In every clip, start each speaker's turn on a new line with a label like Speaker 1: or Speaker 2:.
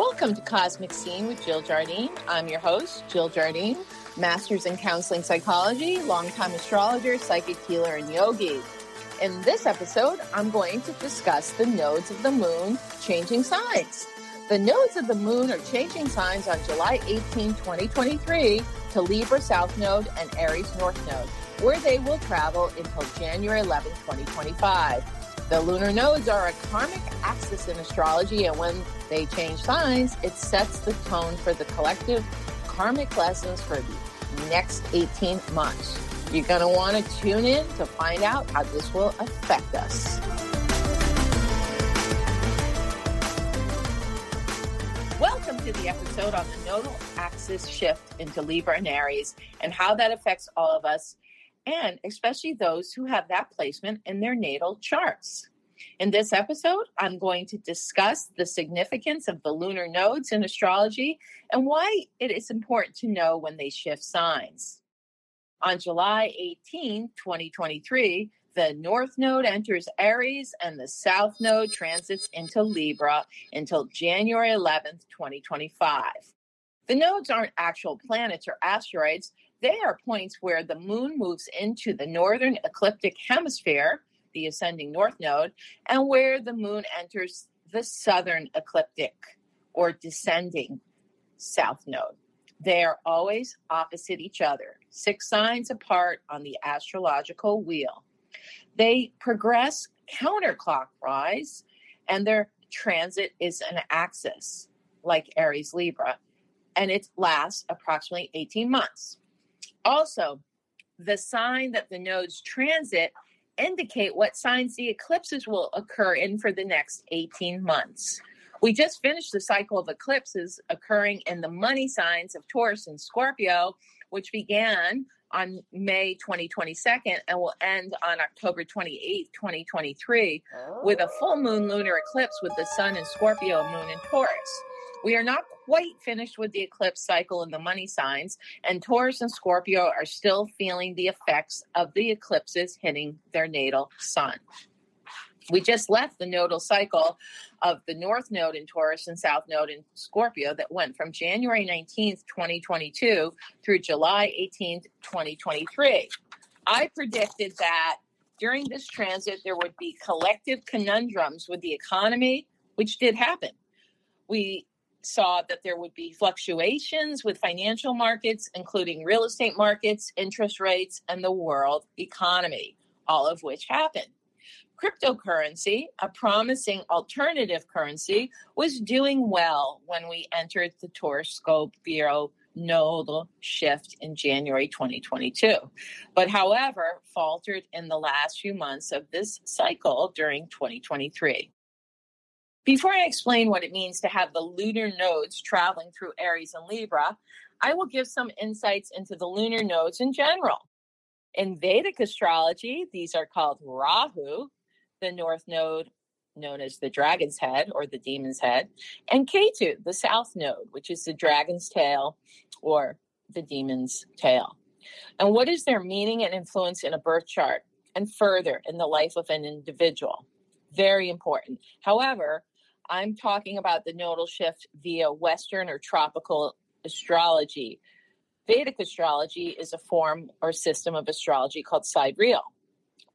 Speaker 1: Welcome to Cosmic Scene with Jill Jardine. I'm your host, Jill Jardine, Masters in Counseling Psychology, longtime astrologer, psychic healer, and yogi. In this episode, I'm going to discuss the nodes of the moon changing signs. The nodes of the moon are changing signs on July 18, 2023 to Libra South Node and Aries North Node, where they will travel until January 11, 2025. The lunar nodes are a karmic axis in astrology, and when they change signs, it sets the tone for the collective karmic lessons for the next 18 months. You're going to want to tune in to find out how this will affect us. Welcome to the episode on the nodal axis shift into Libra and Aries and how that affects all of us and especially those who have that placement in their natal charts. In this episode, I'm going to discuss the significance of the lunar nodes in astrology and why it is important to know when they shift signs. On July 18, 2023, the North Node enters Aries and the South Node transits into Libra until January 11th, 2025. The nodes aren't actual planets or asteroids, they are points where the moon moves into the northern ecliptic hemisphere, the ascending north node, and where the moon enters the southern ecliptic or descending south node. They are always opposite each other, six signs apart on the astrological wheel. They progress counterclockwise, and their transit is an axis, like Aries Libra, and it lasts approximately 18 months. Also, the sign that the nodes transit indicate what signs the eclipses will occur in for the next 18 months. We just finished the cycle of eclipses occurring in the money signs of Taurus and Scorpio, which began on May 2022 and will end on October 28, 2023, with a full moon lunar eclipse with the sun in Scorpio, moon in Taurus. We are not quite finished with the eclipse cycle in the money signs, and Taurus and Scorpio are still feeling the effects of the eclipses hitting their natal sun. We just left the nodal cycle of the North Node in Taurus and South Node in Scorpio that went from January 19th, 2022 through July 18th, 2023. I predicted that during this transit there would be collective conundrums with the economy, which did happen. We saw that there would be fluctuations with financial markets, including real estate markets, interest rates, and the world economy, all of which happened. Cryptocurrency, a promising alternative currency, was doing well when we entered the Taurus Scorpio nodal shift in January 2022, but however, faltered in the last few months of this cycle during 2023. Before I explain what it means to have the lunar nodes traveling through Aries and Libra, I will give some insights into the lunar nodes in general. In Vedic astrology, these are called Rahu, the north node known as the dragon's head or the demon's head, and Ketu, the south node, which is the dragon's tail or the demon's tail. And what is their meaning and influence in a birth chart and further in the life of an individual? Very important. However, I'm talking about the nodal shift via Western or tropical astrology. Vedic astrology is a form or system of astrology called sidereal.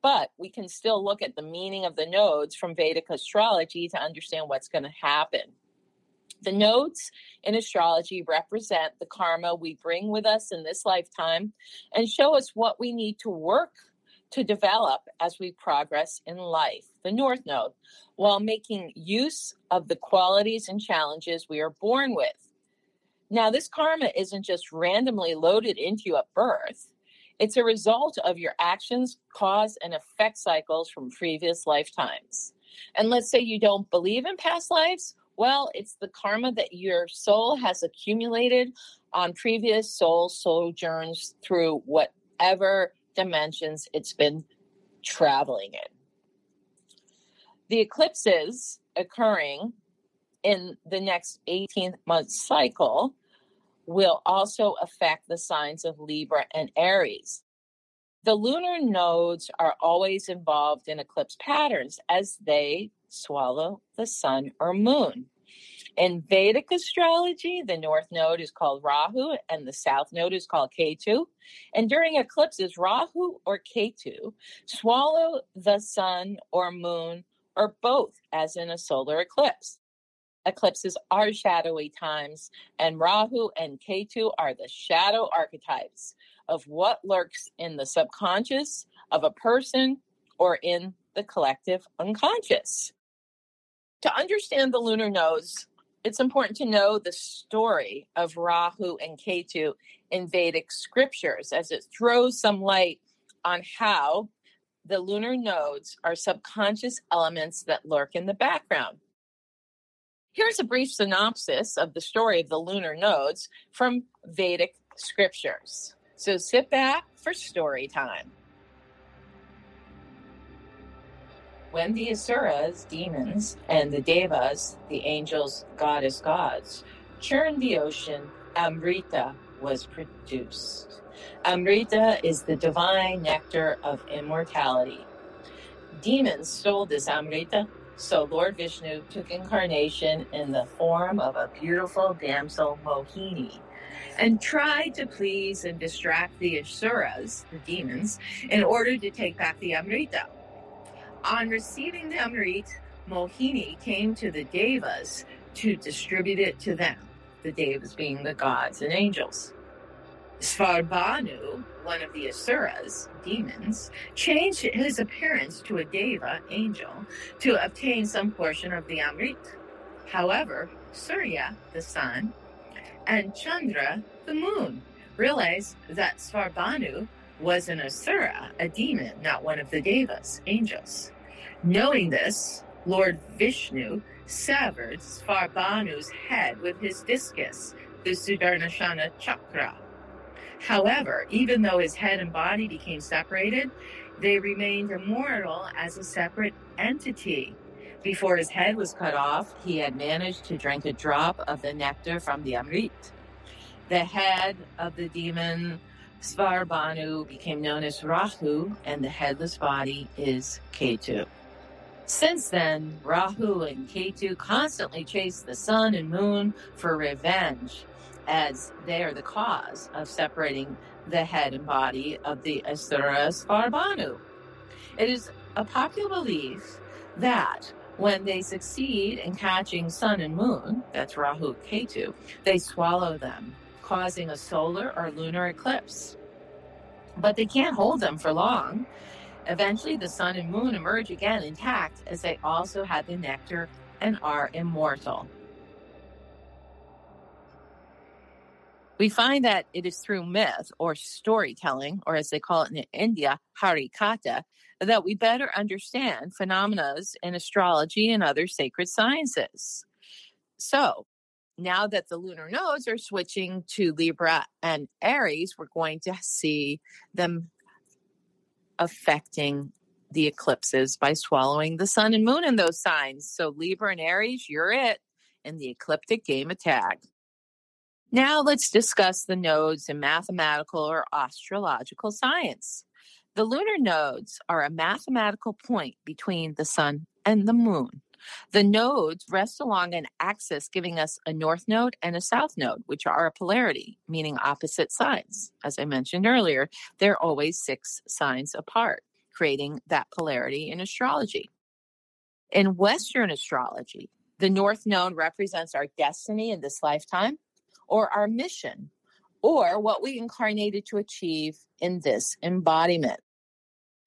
Speaker 1: But we can still look at the meaning of the nodes from Vedic astrology to understand what's going to happen. The nodes in astrology represent the karma we bring with us in this lifetime and show us what we need to work to develop as we progress in life, the North Node, while making use of the qualities and challenges we are born with. Now, this karma isn't just randomly loaded into you at birth. It's a result of your actions, cause, and effect cycles from previous lifetimes. And let's say you don't believe in past lives. Well, it's the karma that your soul has accumulated on previous soul sojourns through whatever dimensions it's been traveling in. The eclipses occurring in the next 18 month cycle will also affect the signs of Libra and Aries. The lunar nodes are always involved in eclipse patterns as they swallow the sun or moon. In Vedic astrology, the north node is called Rahu and the south node is called Ketu. And during eclipses, Rahu or Ketu swallow the sun or moon or both, as in a solar eclipse. Eclipses are shadowy times, and Rahu and Ketu are the shadow archetypes of what lurks in the subconscious of a person or in the collective unconscious. To understand the lunar nodes, it's important to know the story of Rahu and Ketu in Vedic scriptures as it throws some light on how the lunar nodes are subconscious elements that lurk in the background. Here's a brief synopsis of the story of the lunar nodes from Vedic scriptures. So sit back for story time. When the Asuras, demons, and the Devas, the angels, goddess gods, churned the ocean, Amrita was produced. Amrita is the divine nectar of immortality. Demons stole this Amrita, so Lord Vishnu took incarnation in the form of a beautiful damsel Mohini and tried to please and distract the Asuras, the demons, in order to take back the Amrita. On receiving the Amrit, Mohini came to the Devas to distribute it to them, the Devas being the gods and angels. Svarbhanu, one of the Asuras, demons, changed his appearance to a Deva, angel, to obtain some portion of the Amrit. However, Surya, the sun, and Chandra, the moon, realized that Svarbhanu was an Asura, a demon, not one of the Devas, angels. Knowing this, Lord Vishnu severed Svarbhanu's head with his discus, the Sudarshana chakra. However, even though his head and body became separated, they remained immortal as a separate entity. Before his head was cut off, he had managed to drink a drop of the nectar from the Amrit. The head of the demon Svarbhanu became known as Rahu, and the headless body is Ketu. Since then, Rahu and Ketu constantly chase the sun and moon for revenge, as they are the cause of separating the head and body of the Asura Svarbhanu. It is a popular belief that when they succeed in catching sun and moon, that's Rahu Ketu, they swallow them, causing a solar or lunar eclipse. But they can't hold them for long Eventually, the sun and moon emerge again intact as they also had the nectar and are immortal. We find that it is through myth or storytelling, or as they call it in India, harikatha, that we better understand phenomena in astrology and other sacred sciences. So, now that the lunar nodes are switching to Libra and Aries, we're going to see them affecting the eclipses by swallowing the sun and moon in those signs. So, Libra and Aries, you're it in the ecliptic game of tag. Now, let's discuss the nodes in mathematical or astrological science. The lunar nodes are a mathematical point between the sun and the moon. The nodes rest along an axis, giving us a north node and a south node, which are a polarity, meaning opposite sides. As I mentioned earlier, they're always six signs apart, creating that polarity in astrology. In Western astrology, the north node represents our destiny in this lifetime or our mission or what we incarnated to achieve in this embodiment.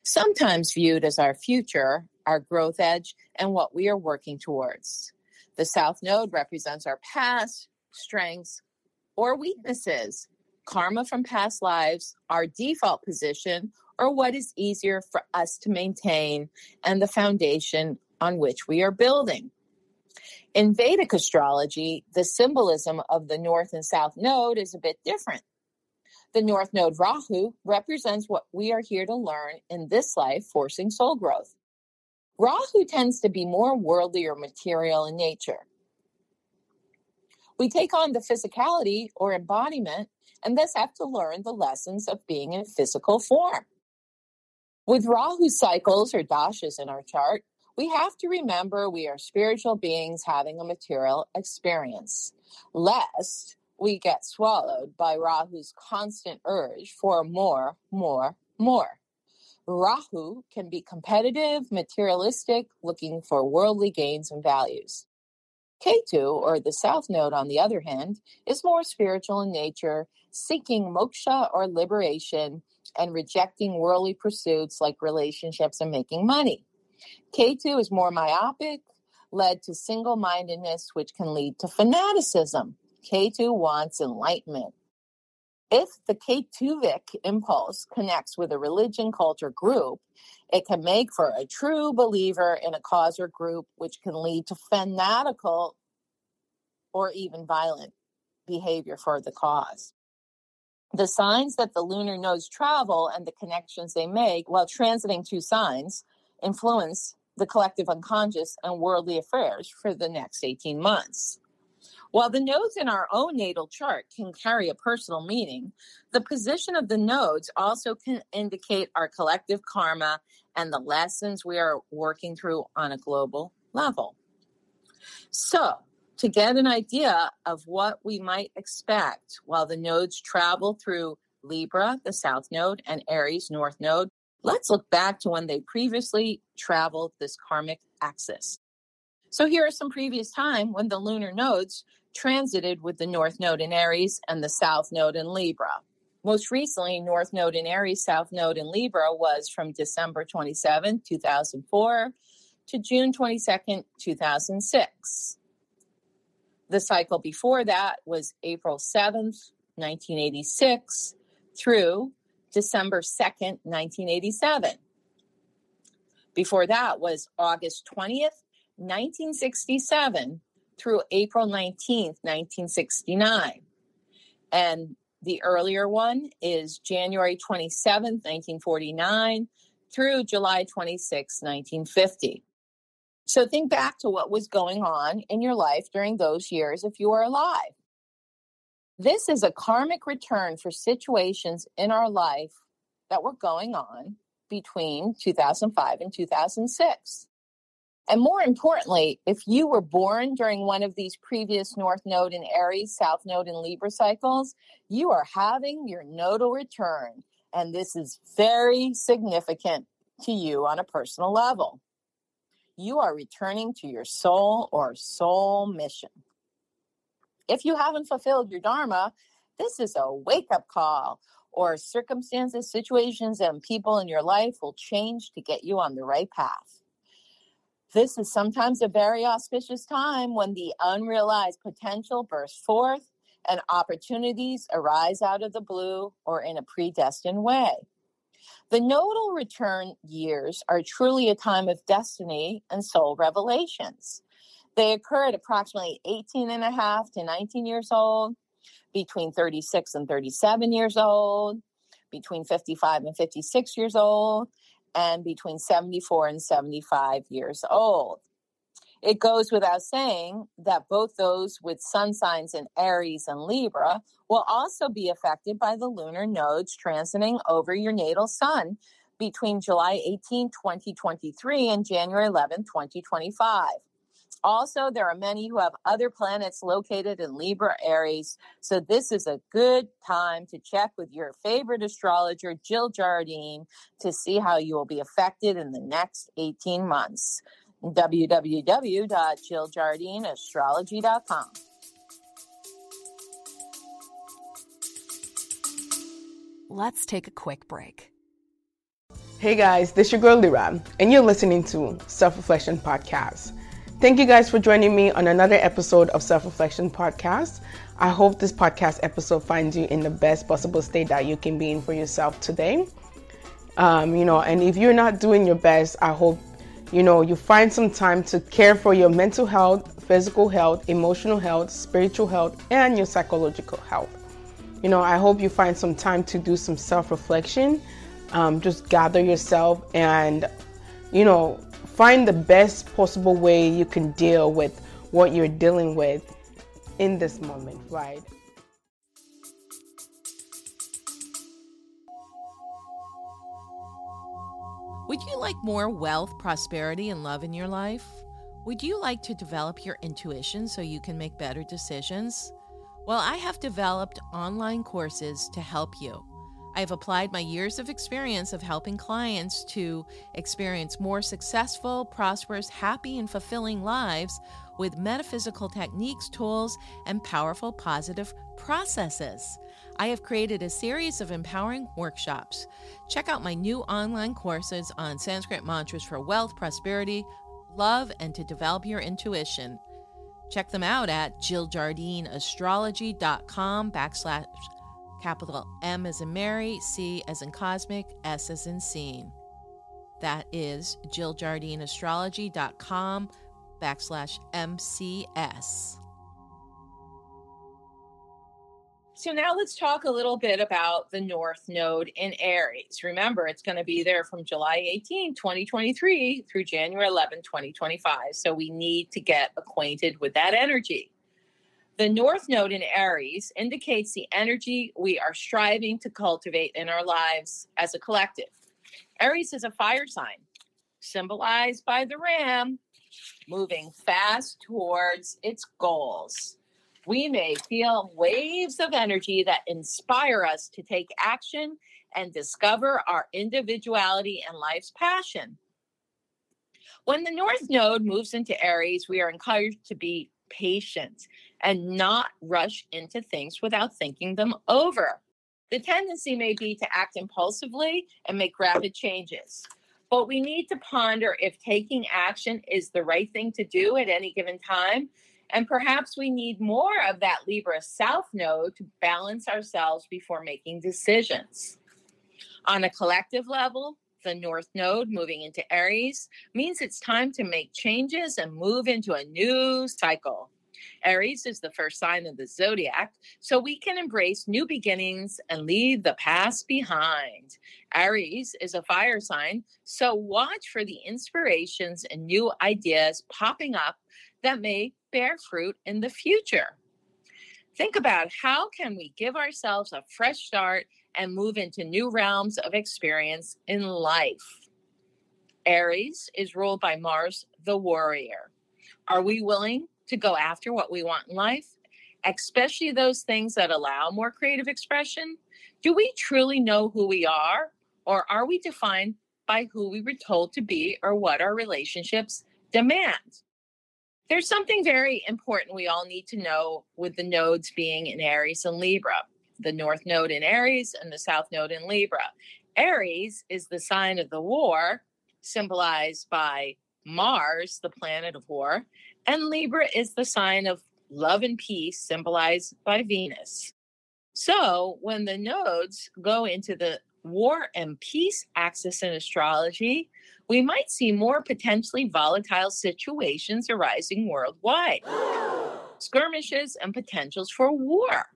Speaker 1: Sometimes viewed as our future our growth edge, and what we are working towards. The South Node represents our past, strengths, or weaknesses, karma from past lives, our default position, or what is easier for us to maintain, and the foundation on which we are building. In Vedic astrology, the symbolism of the North and South Node is a bit different. The North Node Rahu represents what we are here to learn in this life, forcing soul growth. Rahu tends to be more worldly or material in nature. We take on the physicality or embodiment and thus have to learn the lessons of being in physical form. With Rahu cycles or dashas in our chart, we have to remember we are spiritual beings having a material experience, lest we get swallowed by Rahu's constant urge for more, more, more. Rahu can be competitive, materialistic, looking for worldly gains and values. Ketu, or the South Node, on the other hand, is more spiritual in nature, seeking moksha or liberation and rejecting worldly pursuits like relationships and making money. Ketu is more myopic, led to single mindedness, which can lead to fanaticism. Ketu wants enlightenment. If the Ketuvic impulse connects with a religion, culture, group, it can make for a true believer in a cause or group, which can lead to fanatical or even violent behavior for the cause. The signs that the lunar nodes travel and the connections they make while transiting two signs influence the collective unconscious and worldly affairs for the next 18 months. While the nodes in our own natal chart can carry a personal meaning, the position of the nodes also can indicate our collective karma and the lessons we are working through on a global level. So, to get an idea of what we might expect while the nodes travel through Libra, the South Node, and Aries, North Node, let's look back to when they previously traveled this karmic axis. So here are some previous time when the lunar nodes transited with the North Node in Aries and the South Node in Libra. Most recently, North Node in Aries, South Node in Libra was from December 27, 2004 to June 22, 2006. The cycle before that was April 7th, 1986 through December 2nd, 1987. Before that was August 20th, 1967 through April 19th, 1969. And the earlier one is January 27th, 1949 through July 26, 1950. So think back to what was going on in your life during those years if you are alive. This is a karmic return for situations in our life that were going on between 2005 and 2006. And more importantly, if you were born during one of these previous North Node in Aries, South Node in Libra cycles, you are having your nodal return. And this is very significant to you on a personal level you are returning to your soul or soul mission. If you haven't fulfilled your Dharma, this is a wake up call, or circumstances, situations, and people in your life will change to get you on the right path. This is sometimes a very auspicious time when the unrealized potential bursts forth and opportunities arise out of the blue or in a predestined way. The nodal return years are truly a time of destiny and soul revelations. They occur at approximately 18 and a half to 19 years old, between 36 and 37 years old, between 55 and 56 years old, and between 74 and 75 years old. It goes without saying that both those with sun signs in Aries and Libra will also be affected by the lunar nodes transiting over your natal sun between July 18, 2023 and January 11, 2025. Also, there are many who have other planets located in Libra Aries, so this is a good time to check with your favorite astrologer, Jill Jardine, to see how you will be affected in the next 18 months www.jilljardineastrology.com.
Speaker 2: Let's take a quick break.
Speaker 3: Hey guys, this is your girl Lira, and you're listening to Self Reflection Podcast. Thank you guys for joining me on another episode of Self Reflection Podcast. I hope this podcast episode finds you in the best possible state that you can be in for yourself today. Um, you know, and if you're not doing your best, I hope you know, you find some time to care for your mental health, physical health, emotional health, spiritual health, and your psychological health. You know, I hope you find some time to do some self reflection. Um, just gather yourself and, you know, find the best possible way you can deal with what you're dealing with in this moment, right?
Speaker 4: Would you like more wealth, prosperity, and love in your life? Would you like to develop your intuition so you can make better decisions? Well, I have developed online courses to help you. I have applied my years of experience of helping clients to experience more successful, prosperous, happy, and fulfilling lives with metaphysical techniques, tools, and powerful positive processes. I have created a series of empowering workshops. Check out my new online courses on Sanskrit mantras for wealth, prosperity, love, and to develop your intuition. Check them out at jilljardineastrology.com backslash capital M as in Mary, C as in cosmic, S as in scene. That is jilljardineastrology.com backslash MCS.
Speaker 1: So now let's talk a little bit about the North Node in Aries. Remember, it's going to be there from July 18, 2023 through January 11, 2025. So we need to get acquainted with that energy. The North Node in Aries indicates the energy we are striving to cultivate in our lives as a collective. Aries is a fire sign, symbolized by the ram, moving fast towards its goals we may feel waves of energy that inspire us to take action and discover our individuality and life's passion. When the North Node moves into Aries, we are encouraged to be patient and not rush into things without thinking them over. The tendency may be to act impulsively and make rapid changes. But we need to ponder if taking action is the right thing to do at any given time and perhaps we need more of that Libra South node to balance ourselves before making decisions. On a collective level, the North Node moving into Aries means it's time to make changes and move into a new cycle. Aries is the first sign of the zodiac, so we can embrace new beginnings and leave the past behind. Aries is a fire sign, so watch for the inspirations and new ideas popping up that may bear fruit in the future. Think about how can we give ourselves a fresh start and move into new realms of experience in life. Aries is ruled by Mars, the warrior. Are we willing to go after what we want in life, especially those things that allow more creative expression? Do we truly know who we are, or are we defined by who we were told to be or what our relationships demand? There's something very important we all need to know with the nodes being in Aries and Libra, the North Node in Aries and the South Node in Libra. Aries is the sign of the war, symbolized by Mars, the planet of war, and Libra is the sign of love and peace, symbolized by Venus. So when the nodes go into the war and peace axis in astrology, we might see more potentially volatile situations arising worldwide, skirmishes and potentials for war.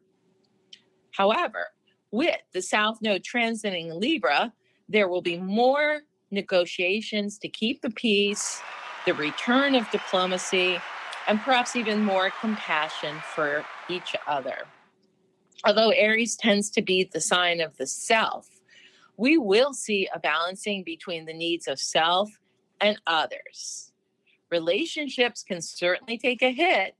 Speaker 1: However, with the South Node transiting Libra, there will be more negotiations to keep the peace, the return of diplomacy, and perhaps even more compassion for each other. Although Aries tends to be the sign of the self, we will see a balancing between the needs of self and others. Relationships can certainly take a hit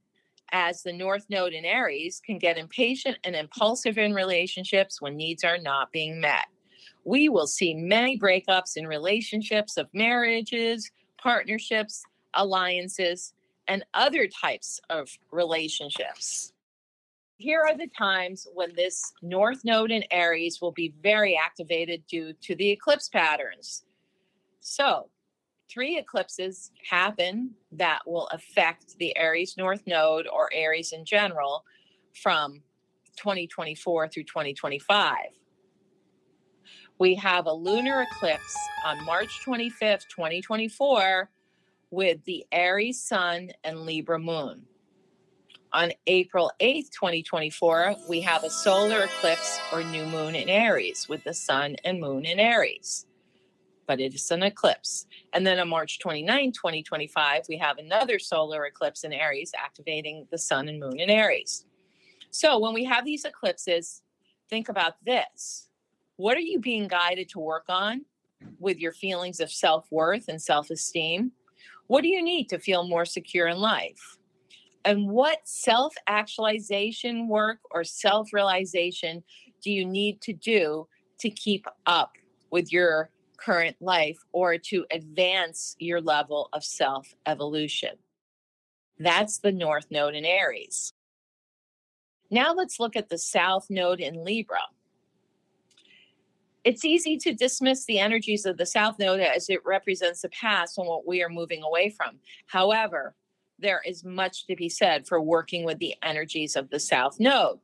Speaker 1: as the North Node in Aries can get impatient and impulsive in relationships when needs are not being met. We will see many breakups in relationships of marriages, partnerships, alliances, and other types of relationships here are the times when this north node in Aries will be very activated due to the eclipse patterns. So, three eclipses happen that will affect the Aries north node or Aries in general from 2024 through 2025. We have a lunar eclipse on March 25th, 2024, with the Aries sun and Libra moon. On April 8th, 2024, we have a solar eclipse or new moon in Aries with the sun and moon in Aries. But it is an eclipse. And then on March 29, 2025, we have another solar eclipse in Aries activating the sun and moon in Aries. So when we have these eclipses, think about this. What are you being guided to work on? with your feelings of self worth and self esteem? What do you need to feel more secure in life? And what self actualization work or self realization do you need to do to keep up with your current life or to advance your level of self evolution? That's the North Node in Aries. Now let's look at the South Node in Libra. It's easy to dismiss the energies of the South Node as it represents the past and what we are moving away from. However, there is much to be said for working with the energies of the South Node.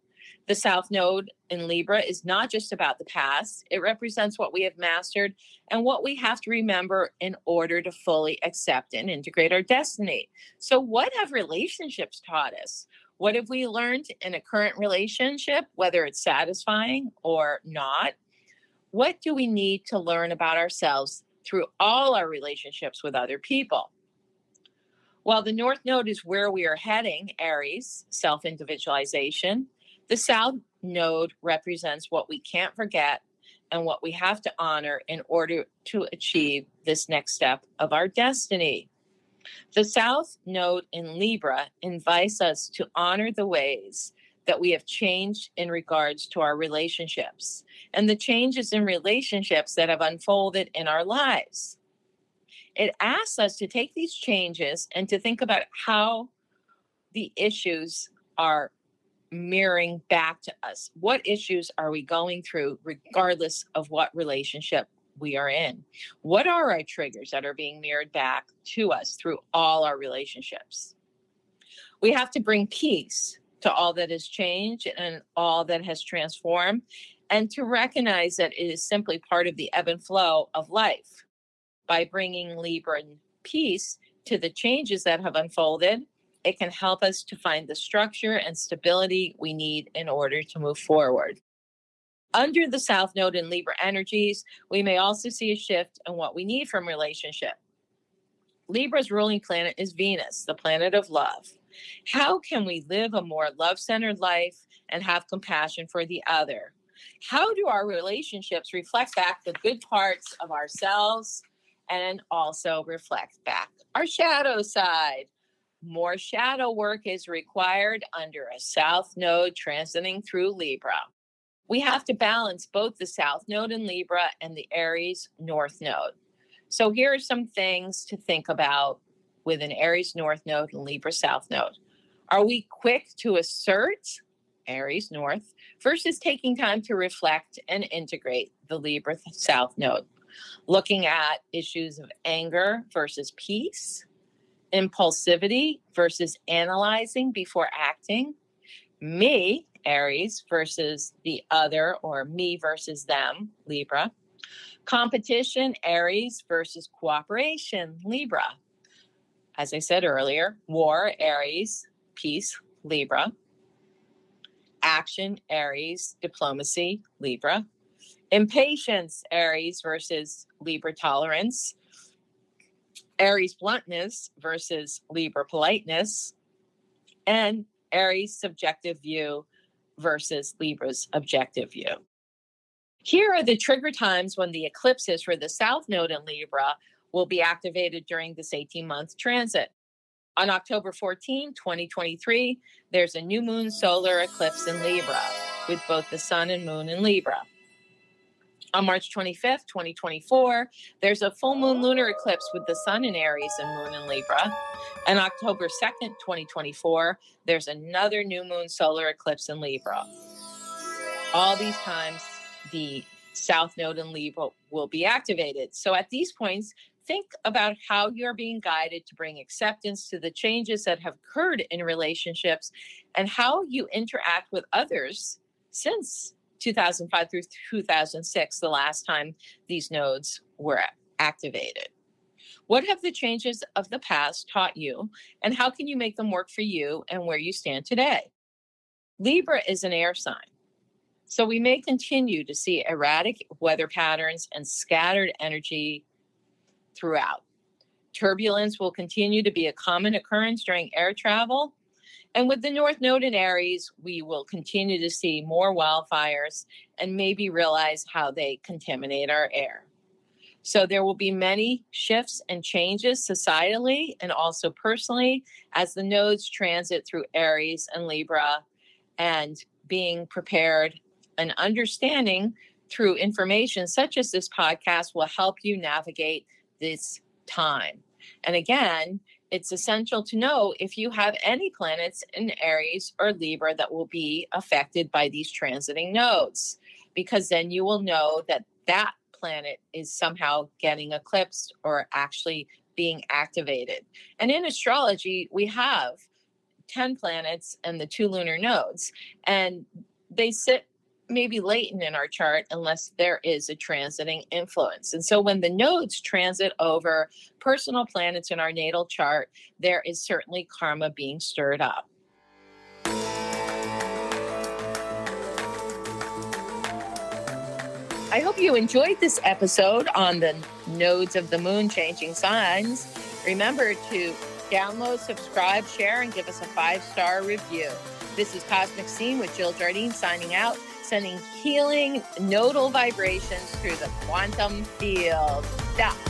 Speaker 1: The South Node in Libra is not just about the past, it represents what we have mastered and what we have to remember in order to fully accept and integrate our destiny. So, what have relationships taught us? What have we learned in a current relationship, whether it's satisfying or not? What do we need to learn about ourselves through all our relationships with other people? While the North Node is where we are heading, Aries, self individualization, the South Node represents what we can't forget and what we have to honor in order to achieve this next step of our destiny. The South Node in Libra invites us to honor the ways that we have changed in regards to our relationships and the changes in relationships that have unfolded in our lives. It asks us to take these changes and to think about how the issues are mirroring back to us. What issues are we going through, regardless of what relationship we are in? What are our triggers that are being mirrored back to us through all our relationships? We have to bring peace to all that has changed and all that has transformed, and to recognize that it is simply part of the ebb and flow of life. By bringing Libra peace to the changes that have unfolded, it can help us to find the structure and stability we need in order to move forward. Under the South Node in Libra energies, we may also see a shift in what we need from relationship. Libra's ruling planet is Venus, the planet of love. How can we live a more love centered life and have compassion for the other? How do our relationships reflect back the good parts of ourselves and also reflect back our shadow side? More shadow work is required under a South Node transiting through Libra. We have to balance both the South Node in Libra and the Aries North Node. So, here are some things to think about with an Aries North Node and Libra South Node. Are we quick to assert Aries North versus taking time to reflect and integrate the Libra South Node? Looking at issues of anger versus peace, impulsivity versus analyzing before acting, me, Aries, versus the other, or me versus them, Libra, competition, Aries, versus cooperation, Libra. As I said earlier, war, Aries, peace, Libra, action, Aries, diplomacy, Libra, impatience, Aries, versus Libra tolerance, Aries bluntness versus Libra politeness, and Aries subjective view versus Libra's objective view. Here are the trigger times when the eclipses for the South Node in Libra will be activated during this 18 month transit. On October 14, 2023, there's a new moon solar eclipse in Libra with both the sun and moon in Libra. On March 25th, 2024, there's a full moon lunar eclipse with the sun in Aries and moon in Libra. And October 2nd, 2024, there's another new moon solar eclipse in Libra. All these times, the South Node in Libra will be activated. So at these points, think about how you're being guided to bring acceptance to the changes that have occurred in relationships and how you interact with others since 2005 through 2006, the last time these nodes were activated. What have the changes of the past taught you, and how can you make them work for you and where you stand today? Libra is an air sign. So we may continue to see erratic weather patterns and scattered energy throughout. Turbulence will continue to be a common occurrence during air travel and with the North Node in Aries, we will continue to see more wildfires and maybe realize how they contaminate our air. So there will be many shifts and changes societally and also personally as the nodes transit through Aries and Libra and being prepared and understanding through information such as this podcast will help you navigate this time. And again, it's essential to know if you have any planets in Aries or Libra that will be affected by these transiting nodes, because then you will know that that planet is somehow getting eclipsed or actually being activated. And in astrology, we have 10 planets and the two lunar nodes, and they sit maybe latent in our chart unless there is a transiting influence. And so when the nodes transit over personal planets in our natal chart, there is certainly karma being stirred up. I hope you enjoyed this episode on the nodes of the moon changing signs. Remember to download, subscribe, share, and give us a five star review. This is Cosmic Scene with Jill Jardine signing out, sending healing nodal vibrations through the quantum field. Stop.